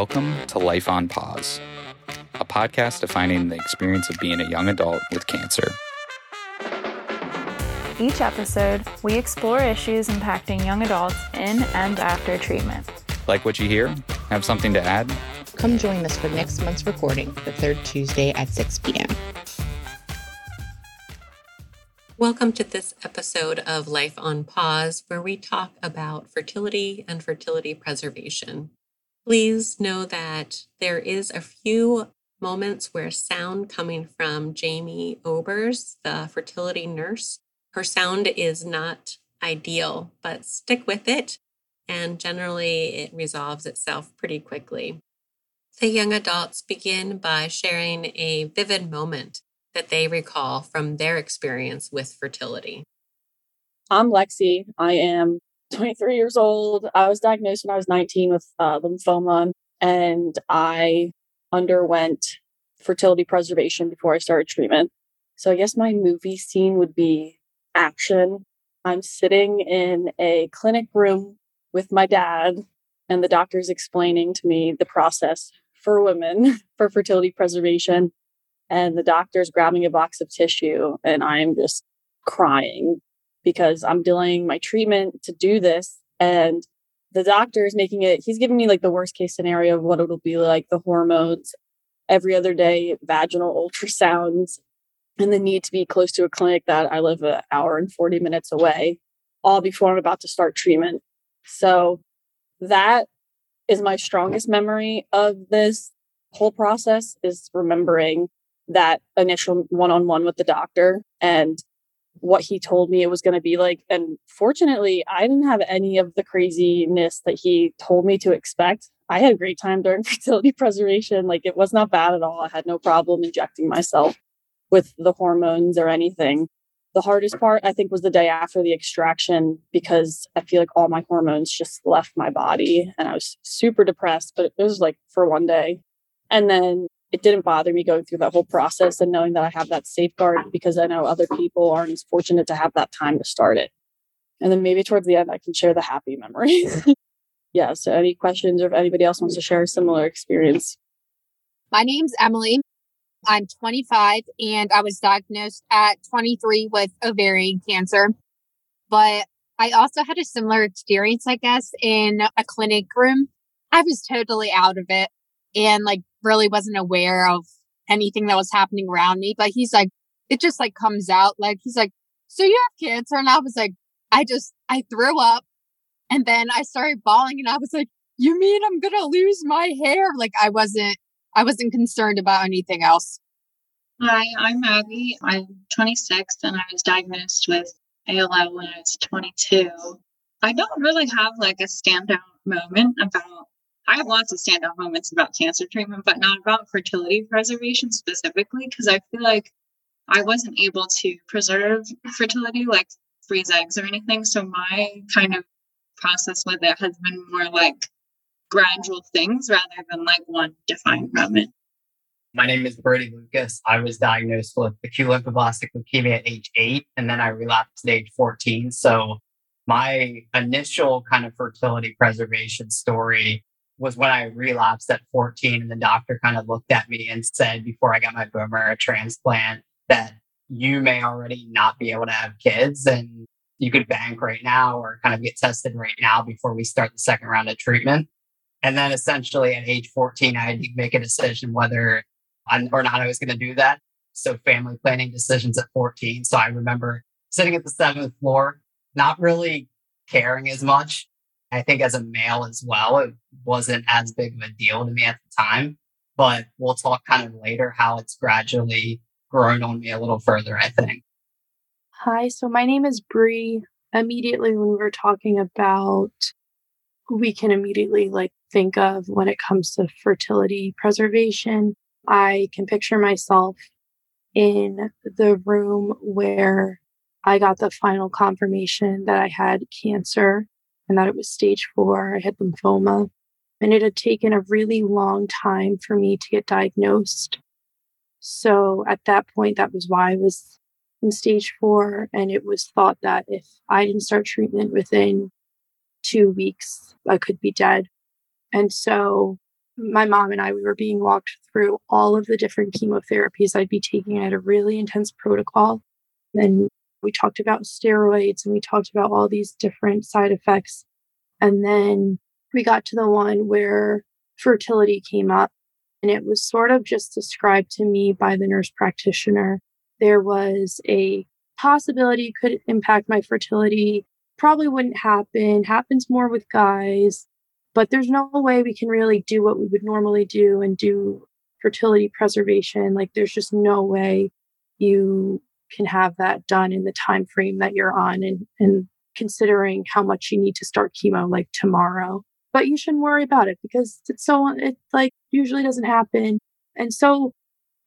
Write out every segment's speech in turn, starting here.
Welcome to Life on Pause, a podcast defining the experience of being a young adult with cancer. Each episode, we explore issues impacting young adults in and after treatment. Like what you hear? Have something to add? Come join us for next month's recording, the third Tuesday at 6 p.m. Welcome to this episode of Life on Pause, where we talk about fertility and fertility preservation. Please know that there is a few moments where sound coming from Jamie Obers, the fertility nurse, her sound is not ideal, but stick with it, and generally it resolves itself pretty quickly. The young adults begin by sharing a vivid moment that they recall from their experience with fertility. I'm Lexi. I am 23 years old. I was diagnosed when I was 19 with uh, lymphoma, and I underwent fertility preservation before I started treatment. So I guess my movie scene would be action. I'm sitting in a clinic room with my dad, and the doctor's explaining to me the process for women for fertility preservation. And the doctor's grabbing a box of tissue, and I'm just crying because I'm delaying my treatment to do this. And the doctor is making it, he's giving me like the worst case scenario of what it'll be like the hormones every other day, vaginal ultrasounds, and the need to be close to a clinic that I live an hour and 40 minutes away, all before I'm about to start treatment. So that is my strongest memory of this whole process is remembering that initial one-on-one with the doctor and what he told me it was going to be like and fortunately i didn't have any of the craziness that he told me to expect i had a great time during fertility preservation like it was not bad at all i had no problem injecting myself with the hormones or anything. The hardest part, I think, was the day after the extraction because I feel like all my hormones just left my body and I was super depressed, but it was like for one day. And then it didn't bother me going through that whole process and knowing that I have that safeguard because I know other people aren't as fortunate to have that time to start it. And then maybe towards the end, I can share the happy memories. yeah. So, any questions or if anybody else wants to share a similar experience? My name's Emily. I'm 25 and I was diagnosed at 23 with ovarian cancer. But I also had a similar experience, I guess, in a clinic room. I was totally out of it and like really wasn't aware of anything that was happening around me. But he's like, it just like comes out. Like, he's like, so you have cancer. And I was like, I just, I threw up and then I started bawling and I was like, you mean I'm going to lose my hair? Like, I wasn't I wasn't concerned about anything else. Hi, I'm Maggie. I'm 26 and I was diagnosed with ALL when I was 22. I don't really have like a standout moment about, I have lots of standout moments about cancer treatment, but not about fertility preservation specifically, because I feel like I wasn't able to preserve fertility, like freeze eggs or anything. So my kind of process with it has been more like gradual things rather than like one defined moment. My name is Brady Lucas. I was diagnosed with acute lymphoblastic leukemia at age eight, and then I relapsed at age 14. So my initial kind of fertility preservation story was when I relapsed at 14, and the doctor kind of looked at me and said, before I got my bone marrow transplant, that you may already not be able to have kids and you could bank right now or kind of get tested right now before we start the second round of treatment. And then essentially at age 14, I had to make a decision whether or not I was going to do that. So family planning decisions at 14. So I remember sitting at the seventh floor, not really caring as much. I think as a male as well, it wasn't as big of a deal to me at the time. But we'll talk kind of later how it's gradually grown on me a little further, I think. Hi, so my name is Bree. Immediately when we were talking about we can immediately like think of when it comes to fertility preservation. I can picture myself in the room where I got the final confirmation that I had cancer and that it was stage four. I had lymphoma. And it had taken a really long time for me to get diagnosed. So at that point, that was why I was in stage four. And it was thought that if I didn't start treatment within two weeks, I could be dead. And so my mom and I, we were being walked through all of the different chemotherapies I'd be taking. I had a really intense protocol. Then we talked about steroids and we talked about all these different side effects. And then we got to the one where fertility came up and it was sort of just described to me by the nurse practitioner. There was a possibility could impact my fertility. Probably wouldn't happen, happens more with guys, but there's no way we can really do what we would normally do and do fertility preservation. Like there's just no way you can have that done in the time frame that you're on and, and considering how much you need to start chemo like tomorrow. But you shouldn't worry about it because it's so it like usually doesn't happen. And so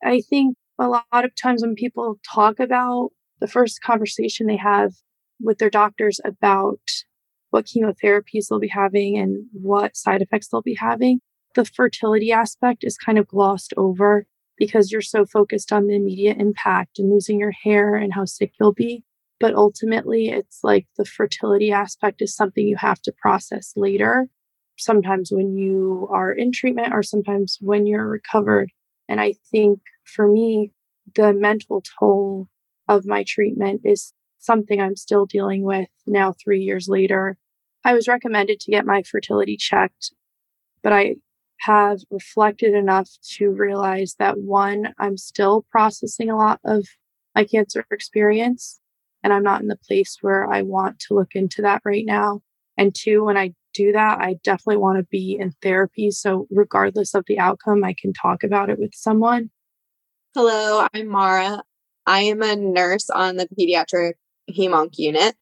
i think a lot of times when people talk about the first conversation they have with their doctors about what chemotherapies they'll be having and what side effects they'll be having the fertility aspect is kind of glossed over because you're so focused on the immediate impact and losing your hair and how sick you'll be. But ultimately, it's like the fertility aspect is something you have to process later, sometimes when you are in treatment or sometimes when you're recovered. And I think for me, the mental toll of my treatment is something I'm still dealing with now, three years later. I was recommended to get my fertility checked, but I have reflected enough to realize that one, I'm still processing a lot of my cancer experience, and I'm not in the place where I want to look into that right now. And two, when I do that, I definitely want to be in therapy. So, regardless of the outcome, I can talk about it with someone. Hello, I'm Mara. I am a nurse on the pediatric hemonc unit.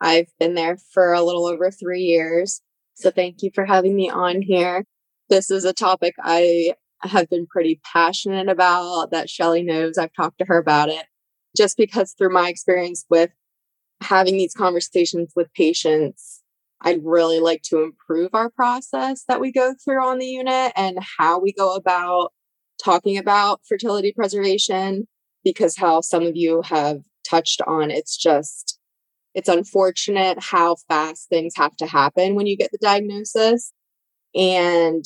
I've been there for a little over three years. So, thank you for having me on here this is a topic I have been pretty passionate about that Shelly knows. I've talked to her about it just because through my experience with having these conversations with patients, I'd really like to improve our process that we go through on the unit and how we go about talking about fertility preservation because how some of you have touched on it's just it's unfortunate how fast things have to happen when you get the diagnosis and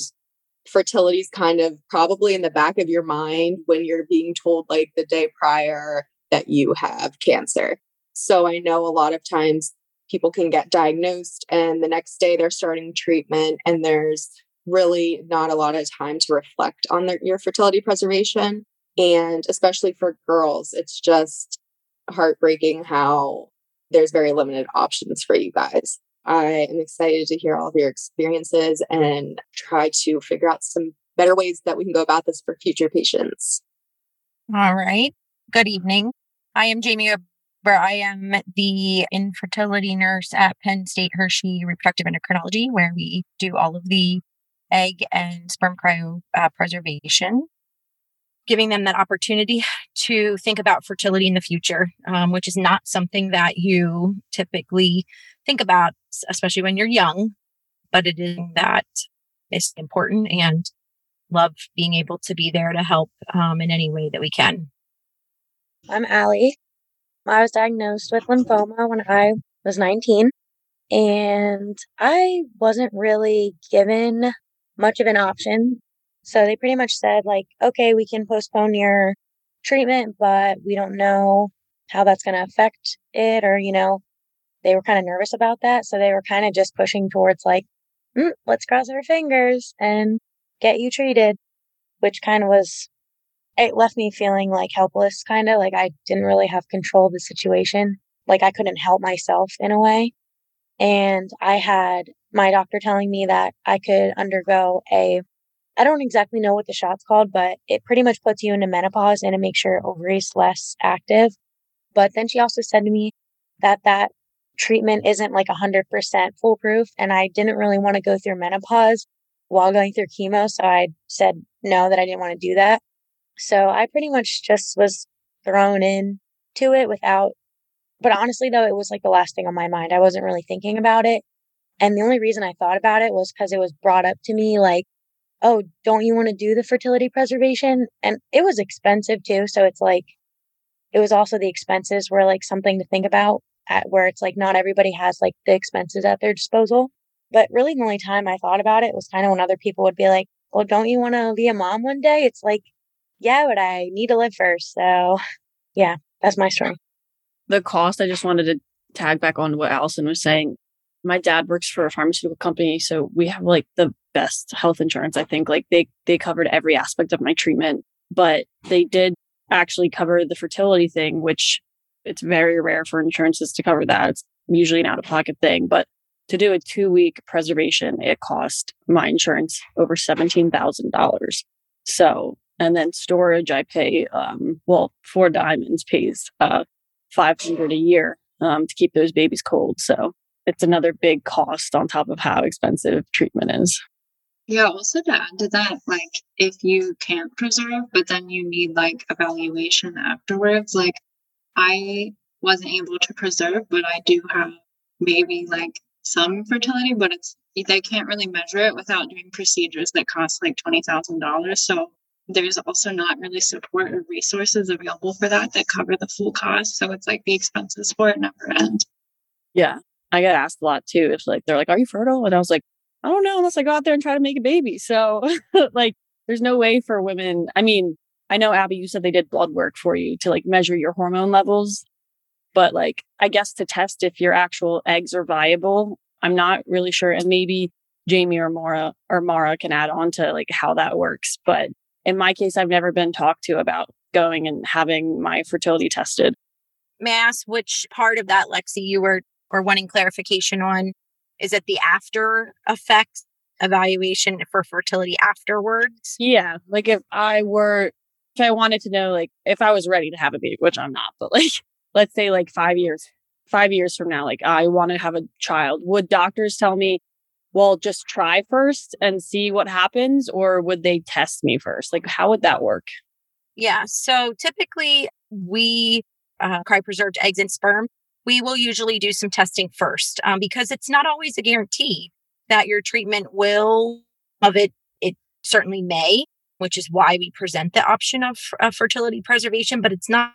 fertility is kind of probably in the back of your mind when you're being told like the day prior that you have cancer. So I know a lot of times people can get diagnosed and the next day they're starting treatment and there's really not a lot of time to reflect on their, your fertility preservation. And especially for girls, it's just heartbreaking how there's very limited options for you guys. I am excited to hear all of your experiences and try to figure out some better ways that we can go about this for future patients. All right. Good evening. I am Jamie Ober. I am the infertility nurse at Penn State Hershey Reproductive Endocrinology, where we do all of the egg and sperm cryo uh, giving them that opportunity to think about fertility in the future, um, which is not something that you typically think about, especially when you're young, but it is that is important and love being able to be there to help um, in any way that we can. I'm Allie. I was diagnosed with lymphoma when I was 19, and I wasn't really given much of an option so they pretty much said, like, okay, we can postpone your treatment, but we don't know how that's going to affect it. Or, you know, they were kind of nervous about that. So they were kind of just pushing towards, like, mm, let's cross our fingers and get you treated, which kind of was, it left me feeling like helpless, kind of like I didn't really have control of the situation. Like I couldn't help myself in a way. And I had my doctor telling me that I could undergo a I don't exactly know what the shot's called, but it pretty much puts you into menopause and it makes your ovaries less active. But then she also said to me that that treatment isn't like 100% foolproof. And I didn't really want to go through menopause while going through chemo. So I said no, that I didn't want to do that. So I pretty much just was thrown in to it without, but honestly, though, it was like the last thing on my mind. I wasn't really thinking about it. And the only reason I thought about it was because it was brought up to me like, oh, don't you want to do the fertility preservation? And it was expensive too. So it's like, it was also the expenses were like something to think about at where it's like not everybody has like the expenses at their disposal. But really, the only time I thought about it was kind of when other people would be like, well, don't you want to be a mom one day? It's like, yeah, but I need to live first. So, yeah, that's my story. The cost, I just wanted to tag back on what Allison was saying. My dad works for a pharmaceutical company, so we have like the best health insurance. I think like they they covered every aspect of my treatment, but they did actually cover the fertility thing, which it's very rare for insurances to cover that. It's usually an out of pocket thing, but to do a two week preservation, it cost my insurance over $17,000. So, and then storage, I pay, um, well, Four Diamonds pays, uh, 500 a year, um, to keep those babies cold. So it's another big cost on top of how expensive treatment is. Yeah, also to add to that, like if you can't preserve, but then you need like evaluation afterwards, like I wasn't able to preserve, but I do have maybe like some fertility, but it's they can't really measure it without doing procedures that cost like twenty thousand dollars. So there's also not really support or resources available for that that cover the full cost. So it's like the expenses for it never end. Yeah. I get asked a lot too. If like they're like, Are you fertile? And I was like, I don't know unless I go out there and try to make a baby. So like there's no way for women. I mean, I know Abby, you said they did blood work for you to like measure your hormone levels, but like I guess to test if your actual eggs are viable, I'm not really sure. And maybe Jamie or Mara or Mara can add on to like how that works. But in my case, I've never been talked to about going and having my fertility tested. May I ask which part of that, Lexi, you were or wanting clarification on? Is it the after effects evaluation for fertility afterwards? Yeah. Like if I were, if I wanted to know, like if I was ready to have a baby, which I'm not, but like, let's say like five years, five years from now, like I want to have a child, would doctors tell me, well, just try first and see what happens? Or would they test me first? Like, how would that work? Yeah. So typically we uh, cryopreserved eggs and sperm we will usually do some testing first um, because it's not always a guarantee that your treatment will of it it certainly may which is why we present the option of uh, fertility preservation but it's not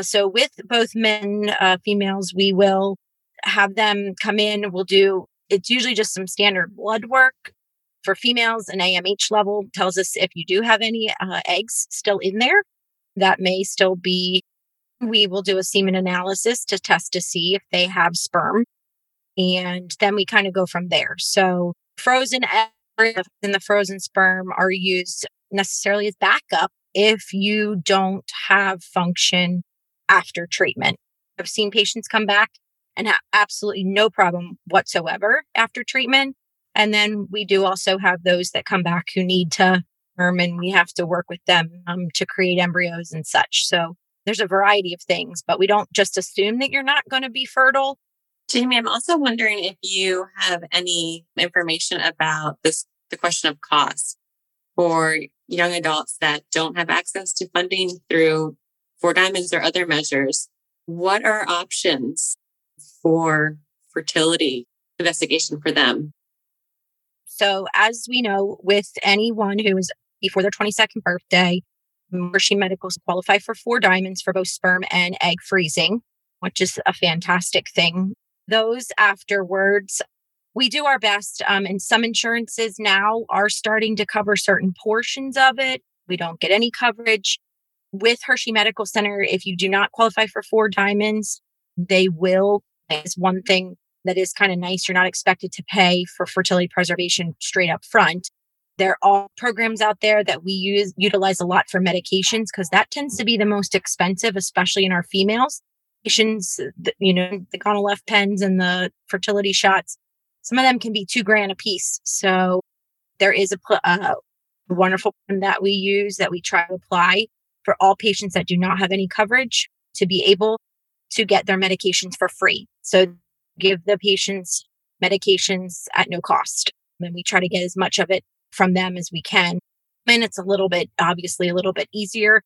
so with both men uh, females we will have them come in we'll do it's usually just some standard blood work for females an amh level tells us if you do have any uh, eggs still in there that may still be we will do a semen analysis to test to see if they have sperm. And then we kind of go from there. So frozen eggs and the frozen sperm are used necessarily as backup if you don't have function after treatment. I've seen patients come back and have absolutely no problem whatsoever after treatment. And then we do also have those that come back who need to, and we have to work with them um, to create embryos and such. So there's a variety of things, but we don't just assume that you're not going to be fertile. Jamie, I'm also wondering if you have any information about this the question of cost for young adults that don't have access to funding through Four Diamonds or other measures. What are options for fertility investigation for them? So, as we know, with anyone who is before their 22nd birthday, Hershey Medicals qualify for four diamonds for both sperm and egg freezing, which is a fantastic thing. Those afterwards, we do our best. Um, and some insurances now are starting to cover certain portions of it. We don't get any coverage. With Hershey Medical Center, if you do not qualify for four diamonds, they will. It's one thing that is kind of nice. You're not expected to pay for fertility preservation straight up front. There are programs out there that we use utilize a lot for medications because that tends to be the most expensive, especially in our females. Patients, you know, the Gonal-f pens and the fertility shots, some of them can be two grand a piece. So there is a uh, wonderful one that we use that we try to apply for all patients that do not have any coverage to be able to get their medications for free. So give the patients medications at no cost. And we try to get as much of it from them as we can. And it's a little bit, obviously, a little bit easier.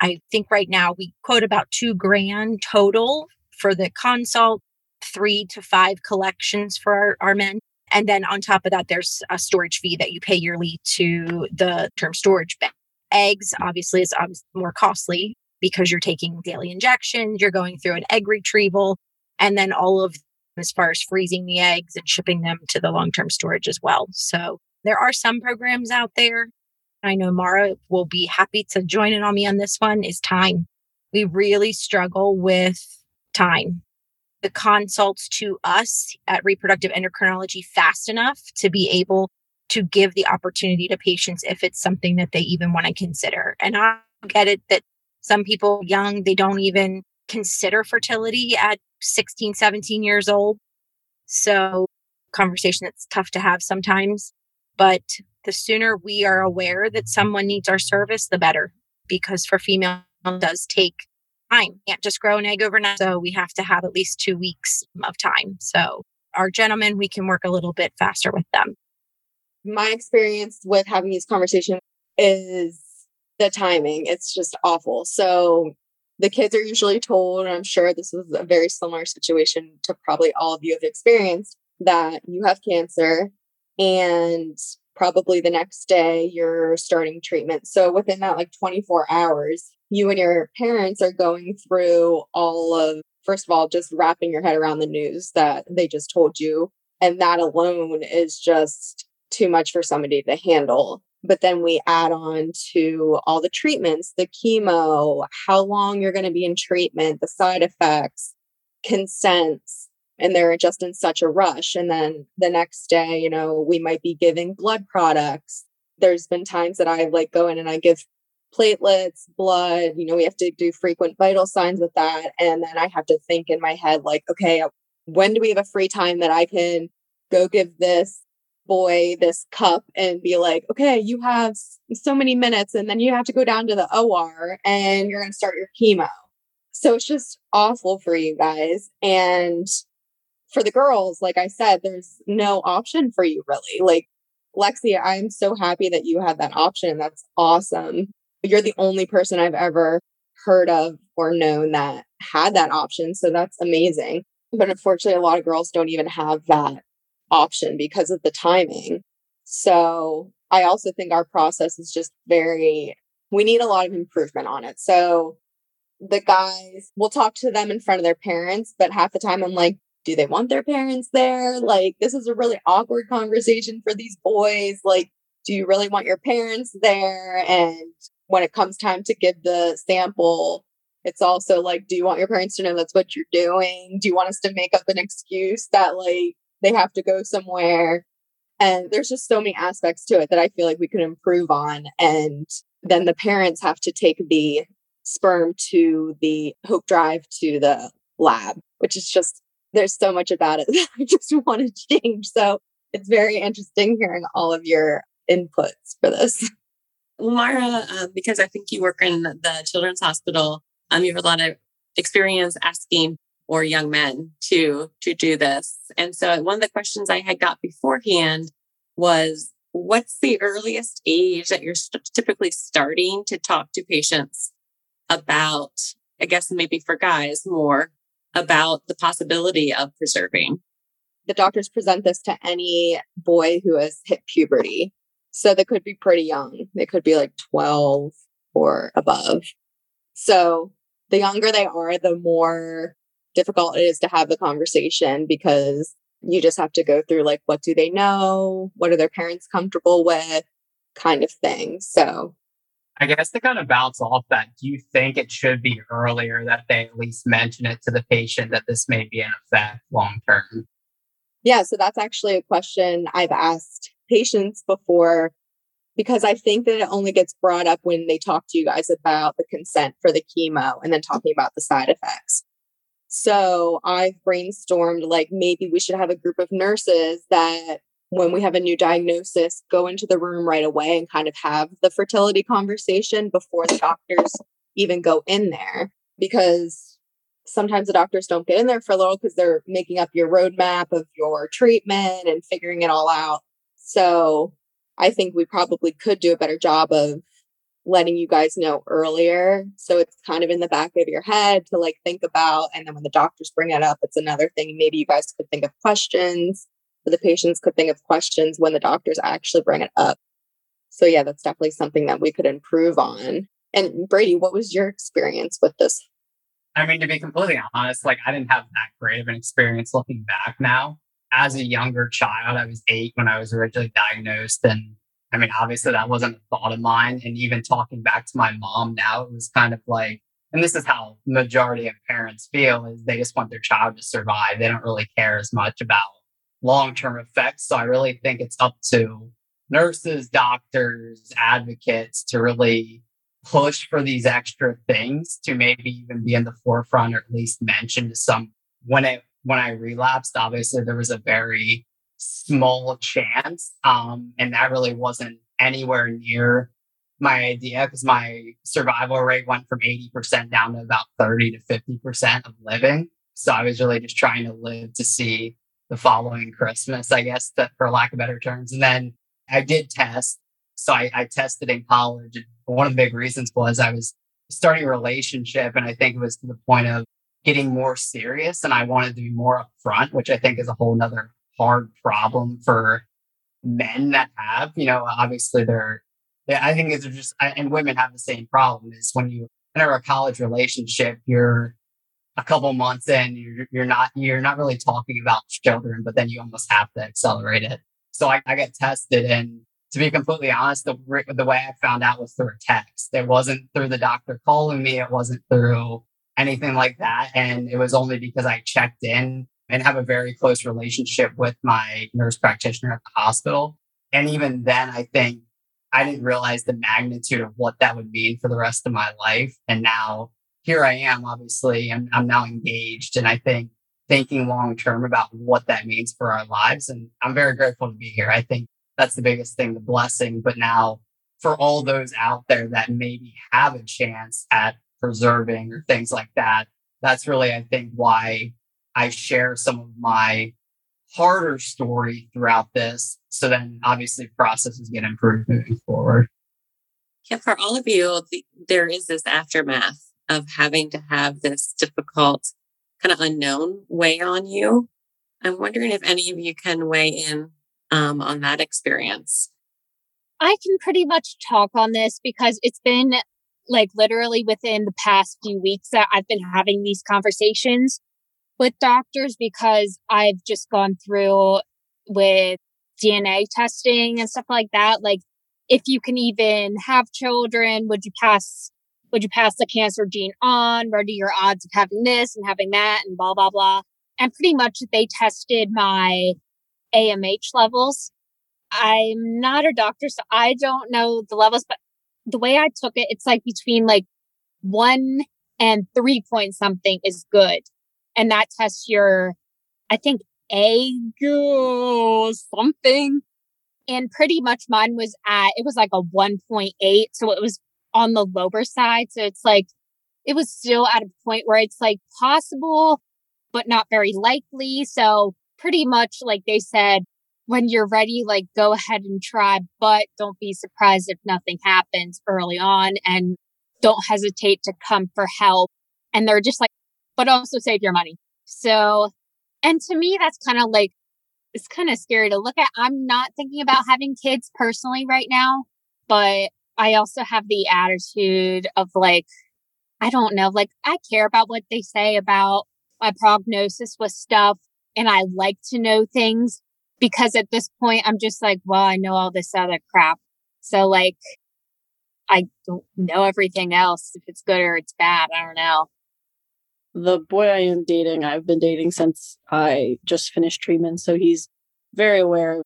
I think right now we quote about two grand total for the consult, three to five collections for our, our men. And then on top of that, there's a storage fee that you pay yearly to the term storage bank. Eggs, obviously, is more costly because you're taking daily injections, you're going through an egg retrieval, and then all of as far as freezing the eggs and shipping them to the long term storage as well. So There are some programs out there. I know Mara will be happy to join in on me on this one is time. We really struggle with time. The consults to us at reproductive endocrinology fast enough to be able to give the opportunity to patients if it's something that they even want to consider. And I get it that some people young, they don't even consider fertility at 16, 17 years old. So conversation that's tough to have sometimes, but the sooner we are aware that someone needs our service, the better, because for female does take time. Can't just grow an egg overnight. So we have to have at least two weeks of time. So our gentlemen, we can work a little bit faster with them. My experience with having these conversations is the timing. It's just awful. So the kids are usually told, and I'm sure this is a very similar situation to probably all of you have experienced, that you have cancer and probably the next day you're starting treatment. So within that like 24 hours, you and your parents are going through all of, first of all, just wrapping your head around the news that they just told you. And that alone is just too much for somebody to handle. But then we add on to all the treatments, the chemo, how long you're going to be in treatment, the side effects, consents, and they're just in such a rush. And then the next day, you know, we might be giving blood products. There's been times that I like go in and I give platelets, blood, you know, we have to do frequent vital signs with that. And then I have to think in my head, like, okay, uh, when do we have a free time that I can go give this boy this cup and be like, okay, you have so many minutes and then you have to go down to the OR and you're going to start your chemo. So it's just awful for you guys. And for the girls, like I said, there's no option for you really. Like Lexi, I'm so happy that you had that option. That's awesome. You're the only person I've ever heard of or known that had that option. So that's amazing. But unfortunately, a lot of girls don't even have that option because of the timing. So I also think our process is just very, we need a lot of improvement on it. So the guys, we'll talk to them in front of their parents, but half the time I'm like, do they want their parents there? Like, this is a really awkward conversation for these boys. Like, do you really want your parents there? And when it comes time to give the sample, it's also like, do you want your parents to know that's what you're doing? Do you want us to make up an excuse that, like, they have to go somewhere? And there's just so many aspects to it that I feel like we could improve on. And then the parents have to take the sperm to the Hope Drive to the lab, which is just there's so much about it that I just want to change. So it's very interesting hearing all of your inputs for this. Mara, uh, because I think you work in the children's hospital, um, you have a lot of experience asking for young men to to do this. And so one of the questions I had got beforehand was, what's the earliest age that you're st- typically starting to talk to patients about? I guess maybe for guys more about the possibility of preserving. The doctors present this to any boy who has hit puberty. So they could be pretty young. They could be like 12 or above. So the younger they are, the more difficult it is to have the conversation because you just have to go through like, what do they know? What are their parents comfortable with? Kind of thing. So I guess to kind of bounce off that, do you think it should be earlier that they at least mention it to the patient that this may be an effect long term? Yeah, so that's actually a question I've asked patients before because I think that it only gets brought up when they talk to you guys about the consent for the chemo and then talking about the side effects. So I've brainstormed like maybe we should have a group of nurses that when we have a new diagnosis, go into the room right away and kind of have the fertility conversation before the doctors even go in there. Because sometimes the doctors don't get in there for a little because they're making up your roadmap of your treatment and figuring it all out. So I think we probably could do a better job of letting you guys know earlier. So it's kind of in the back of your head to like think about. And then when the doctors bring it up, it's another thing. Maybe you guys could think of questions the patients could think of questions when the doctors actually bring it up. So, yeah, that's definitely something that we could improve on. And Brady, what was your experience with this? I mean, to be completely honest, like I didn't have that great of an experience looking back now as a younger child, I was eight when I was originally diagnosed. And I mean, obviously that wasn't a thought of mine. And even talking back to my mom now, it was kind of like, and this is how majority of parents feel is they just want their child to survive. They don't really care as much about long-term effects. So I really think it's up to nurses, doctors, advocates to really push for these extra things to maybe even be in the forefront or at least mention to some when it when I relapsed, obviously there was a very small chance. Um, and that really wasn't anywhere near my idea because my survival rate went from 80% down to about 30 to 50% of living. So I was really just trying to live to see the following Christmas, I guess, that, for lack of better terms. And then I did test. So I, I tested in college. And one of the big reasons was I was starting a relationship. And I think it was to the point of getting more serious and I wanted to be more upfront, which I think is a whole nother hard problem for men that have, you know, obviously they're, they, I think it's just, and women have the same problem is when you enter a college relationship, you're a couple months in, you're, you're not, you're not really talking about children, but then you almost have to accelerate it. So I, I got tested and to be completely honest, the, the way I found out was through a text. It wasn't through the doctor calling me. It wasn't through anything like that. And it was only because I checked in and have a very close relationship with my nurse practitioner at the hospital. And even then, I think I didn't realize the magnitude of what that would mean for the rest of my life. And now here I am, obviously, I'm, I'm now engaged. And I think thinking long term about what that means for our lives. And I'm very grateful to be here. I think that's the biggest thing, the blessing. But now for all those out there that maybe have a chance at preserving or things like that. That's really, I think, why I share some of my harder story throughout this. So then obviously processes get improved moving forward. Yeah, for all of you, the, there is this aftermath of having to have this difficult, kind of unknown weigh on you. I'm wondering if any of you can weigh in um, on that experience. I can pretty much talk on this because it's been like literally within the past few weeks that I've been having these conversations with doctors because I've just gone through with DNA testing and stuff like that. Like, if you can even have children, would you pass? Would you pass the cancer gene on? What are your odds of having this and having that and blah blah blah? And pretty much they tested my AMH levels. I'm not a doctor, so I don't know the levels, but the way I took it, it's like between like one and three point something is good. And that tests your, I think, egg something. And pretty much mine was at, it was like a 1.8. So it was on the lower side. So it's like, it was still at a point where it's like possible, but not very likely. So pretty much like they said, when you're ready, like go ahead and try, but don't be surprised if nothing happens early on and don't hesitate to come for help. And they're just like, but also save your money. So, and to me, that's kind of like, it's kind of scary to look at. I'm not thinking about having kids personally right now, but I also have the attitude of like, I don't know, like I care about what they say about my prognosis with stuff and I like to know things because at this point I'm just like, well, I know all this other crap. So like I don't know everything else if it's good or it's bad. I don't know. The boy I am dating, I've been dating since I just finished treatment, so he's very aware of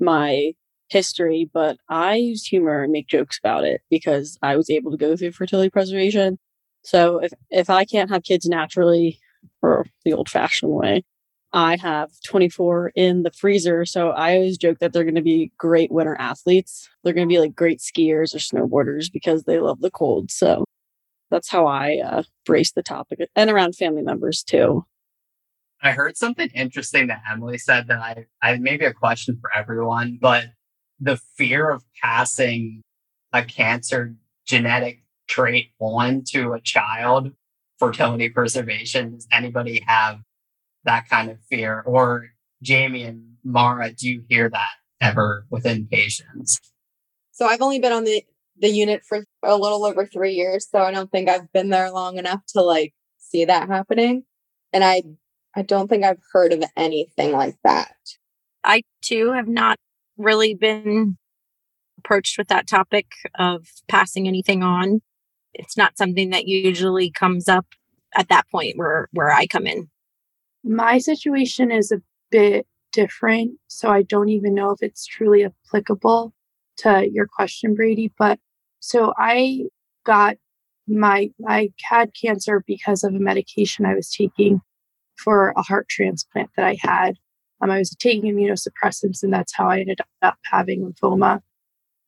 my history, but I use humor and make jokes about it because I was able to go through fertility preservation. So if if I can't have kids naturally or the old fashioned way, I have 24 in the freezer. So I always joke that they're going to be great winter athletes. They're going to be like great skiers or snowboarders because they love the cold. So that's how I uh, brace the topic and around family members too. I heard something interesting that Emily said that I, I maybe a question for everyone, but the fear of passing a cancer genetic trait on to a child, fertility preservation. Does anybody have that kind of fear? Or Jamie and Mara, do you hear that ever within patients? So I've only been on the, the unit for a little over three years. So I don't think I've been there long enough to like see that happening. And I I don't think I've heard of anything like that. I too have not really been approached with that topic of passing anything on. It's not something that usually comes up at that point where where I come in. My situation is a bit different, so I don't even know if it's truly applicable to your question, Brady. But so I got my I had cancer because of a medication I was taking for a heart transplant that I had. Um, I was taking immunosuppressants, and that's how I ended up having lymphoma.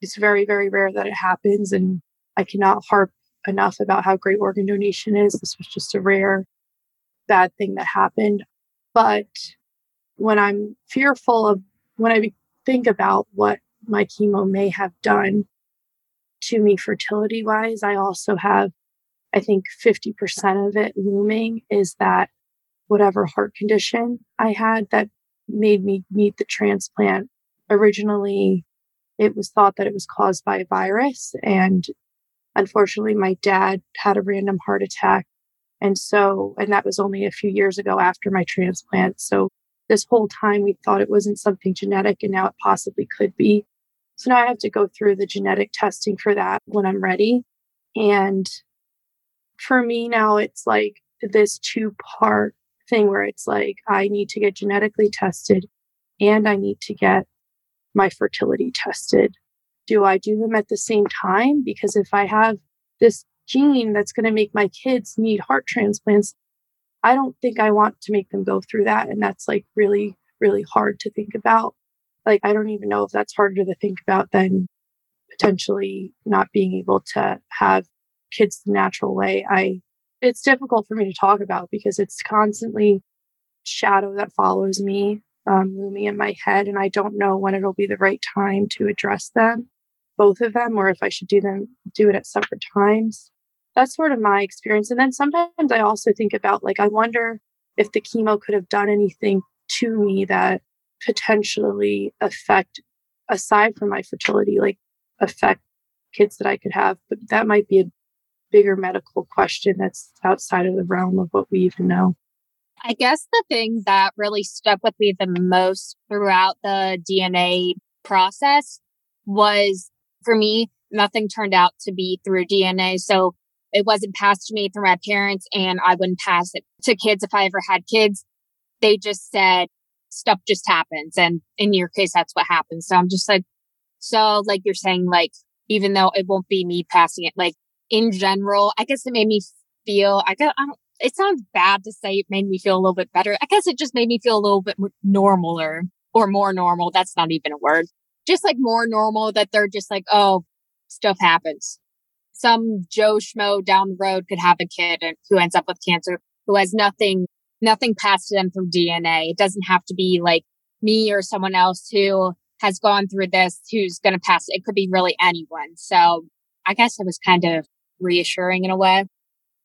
It's very, very rare that it happens, and I cannot harp enough about how great organ donation is. This was just a rare, bad thing that happened. But when I'm fearful of, when I think about what my chemo may have done to me fertility wise, I also have, I think 50% of it looming is that whatever heart condition I had that made me need the transplant. Originally, it was thought that it was caused by a virus. And unfortunately, my dad had a random heart attack. And so, and that was only a few years ago after my transplant. So, this whole time we thought it wasn't something genetic, and now it possibly could be. So, now I have to go through the genetic testing for that when I'm ready. And for me now, it's like this two part thing where it's like I need to get genetically tested and I need to get my fertility tested. Do I do them at the same time? Because if I have this gene that's going to make my kids need heart transplants, I don't think I want to make them go through that. And that's like really, really hard to think about. Like, I don't even know if that's harder to think about than potentially not being able to have kids the natural way. I it's difficult for me to talk about because it's constantly shadow that follows me um, looming in my head and i don't know when it'll be the right time to address them both of them or if i should do them do it at separate times. That's sort of my experience and then sometimes i also think about like i wonder if the chemo could have done anything to me that potentially affect aside from my fertility like affect kids that i could have but that might be a bigger medical question that's outside of the realm of what we even know. I guess the thing that really stuck with me the most throughout the DNA process was for me, nothing turned out to be through DNA. So it wasn't passed to me through my parents, and I wouldn't pass it to kids if I ever had kids. They just said stuff just happens. And in your case, that's what happens. So I'm just like, so like you're saying, like, even though it won't be me passing it, like in general, I guess it made me feel, I guess, I don't, it sounds bad to say it made me feel a little bit better. I guess it just made me feel a little bit normaler or more normal. That's not even a word. Just like more normal that they're just like, oh, stuff happens. Some Joe Schmo down the road could have a kid who ends up with cancer who has nothing, nothing passed to them through DNA. It doesn't have to be like me or someone else who has gone through this who's going to pass. It could be really anyone. So I guess it was kind of reassuring in a way.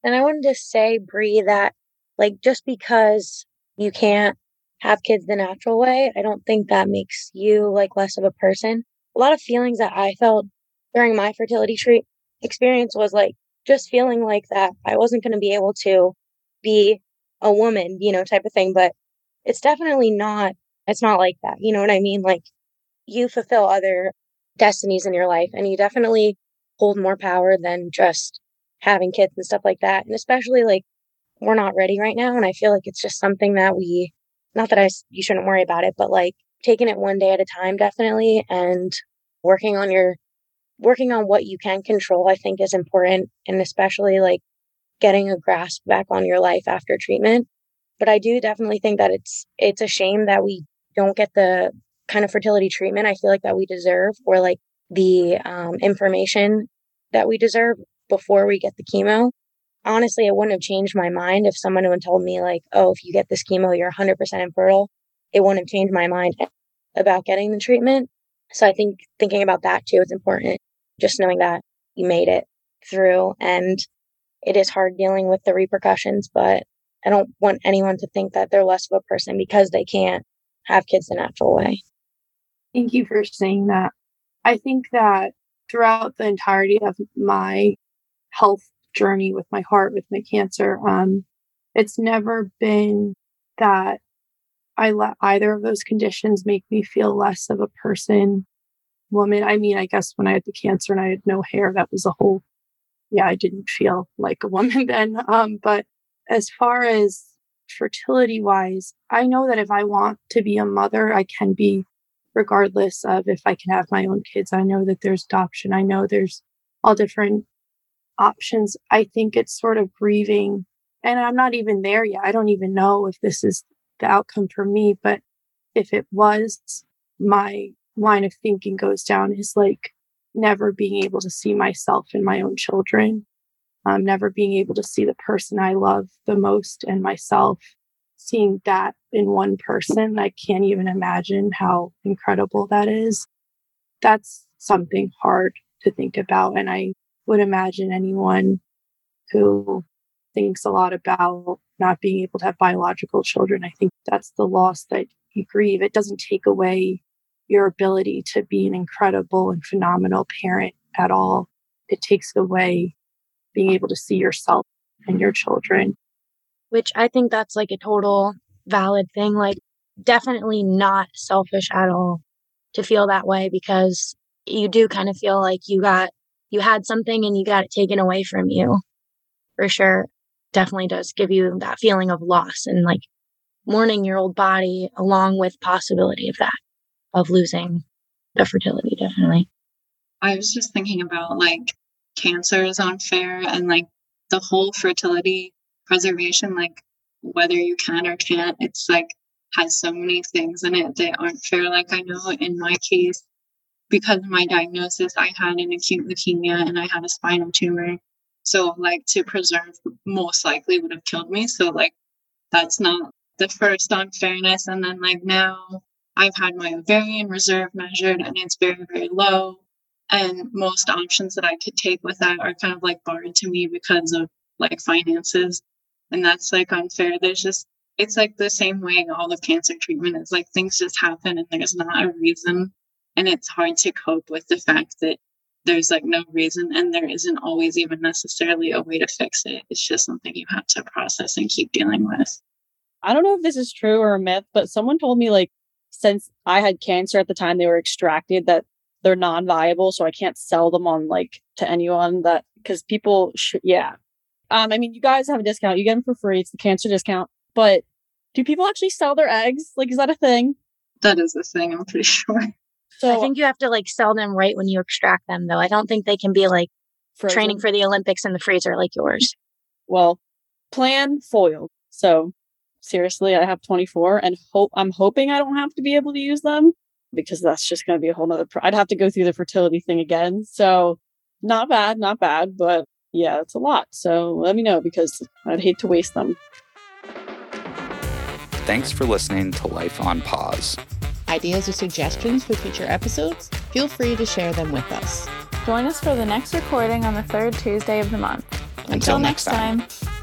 And I wanted to say, Brie, that like just because you can't have kids the natural way, I don't think that makes you like less of a person. A lot of feelings that I felt during my fertility treat experience was like just feeling like that I wasn't going to be able to be a woman, you know, type of thing. But it's definitely not, it's not like that. You know what I mean? Like you fulfill other destinies in your life and you definitely hold more power than just having kids and stuff like that. And especially like we're not ready right now. And I feel like it's just something that we, not that I, you shouldn't worry about it, but like taking it one day at a time, definitely. And working on your, working on what you can control, I think is important. And especially like getting a grasp back on your life after treatment. But I do definitely think that it's, it's a shame that we don't get the kind of fertility treatment I feel like that we deserve or like the um, information that we deserve before we get the chemo. Honestly, it wouldn't have changed my mind if someone had told me, like, oh, if you get this chemo, you're 100% infertile. It wouldn't have changed my mind about getting the treatment. So I think thinking about that too is important. Just knowing that you made it through and it is hard dealing with the repercussions, but I don't want anyone to think that they're less of a person because they can't have kids the natural way. Thank you for saying that. I think that throughout the entirety of my health journey with my heart, with my cancer, um, it's never been that I let either of those conditions make me feel less of a person, woman. I mean, I guess when I had the cancer and I had no hair, that was a whole, yeah, I didn't feel like a woman then. Um, but as far as fertility wise, I know that if I want to be a mother, I can be regardless of if I can have my own kids. I know that there's adoption. I know there's all different options. I think it's sort of grieving. And I'm not even there yet. I don't even know if this is the outcome for me. But if it was, my line of thinking goes down is like never being able to see myself in my own children, um, never being able to see the person I love the most and myself, seeing that in one person. I can't even imagine how incredible that is. That's something hard to think about. And I would imagine anyone who thinks a lot about not being able to have biological children, I think that's the loss that you grieve. It doesn't take away your ability to be an incredible and phenomenal parent at all. It takes away being able to see yourself and your children. Which I think that's like a total valid thing. Like, definitely not selfish at all to feel that way because you do kind of feel like you got you had something and you got it taken away from you for sure definitely does give you that feeling of loss and like mourning your old body along with possibility of that of losing the fertility definitely i was just thinking about like cancer is unfair and like the whole fertility preservation like whether you can or can't it's like has so many things in it that aren't fair like i know in my case because of my diagnosis, I had an acute leukemia and I had a spinal tumor. So, like, to preserve most likely would have killed me. So, like, that's not the first unfairness. And then, like, now I've had my ovarian reserve measured and it's very, very low. And most options that I could take with that are kind of like barred to me because of like finances. And that's like unfair. There's just, it's like the same way all of cancer treatment is like things just happen and there's not a reason and it's hard to cope with the fact that there's like no reason and there isn't always even necessarily a way to fix it. It's just something you have to process and keep dealing with. I don't know if this is true or a myth, but someone told me like since I had cancer at the time they were extracted that they're non-viable so I can't sell them on like to anyone that cuz people should yeah. Um I mean you guys have a discount. You get them for free. It's the cancer discount. But do people actually sell their eggs? Like is that a thing? That is a thing, I'm pretty sure. So I think you have to like sell them right when you extract them, though. I don't think they can be like frozen. training for the Olympics in the freezer like yours. Well, plan foiled. So seriously, I have 24 and hope I'm hoping I don't have to be able to use them because that's just going to be a whole nother. Pro- I'd have to go through the fertility thing again. So not bad, not bad, but yeah, it's a lot. So let me know because I'd hate to waste them. Thanks for listening to Life on Pause ideas or suggestions for future episodes, feel free to share them with us. Join us for the next recording on the third Tuesday of the month. Until, Until next time. time.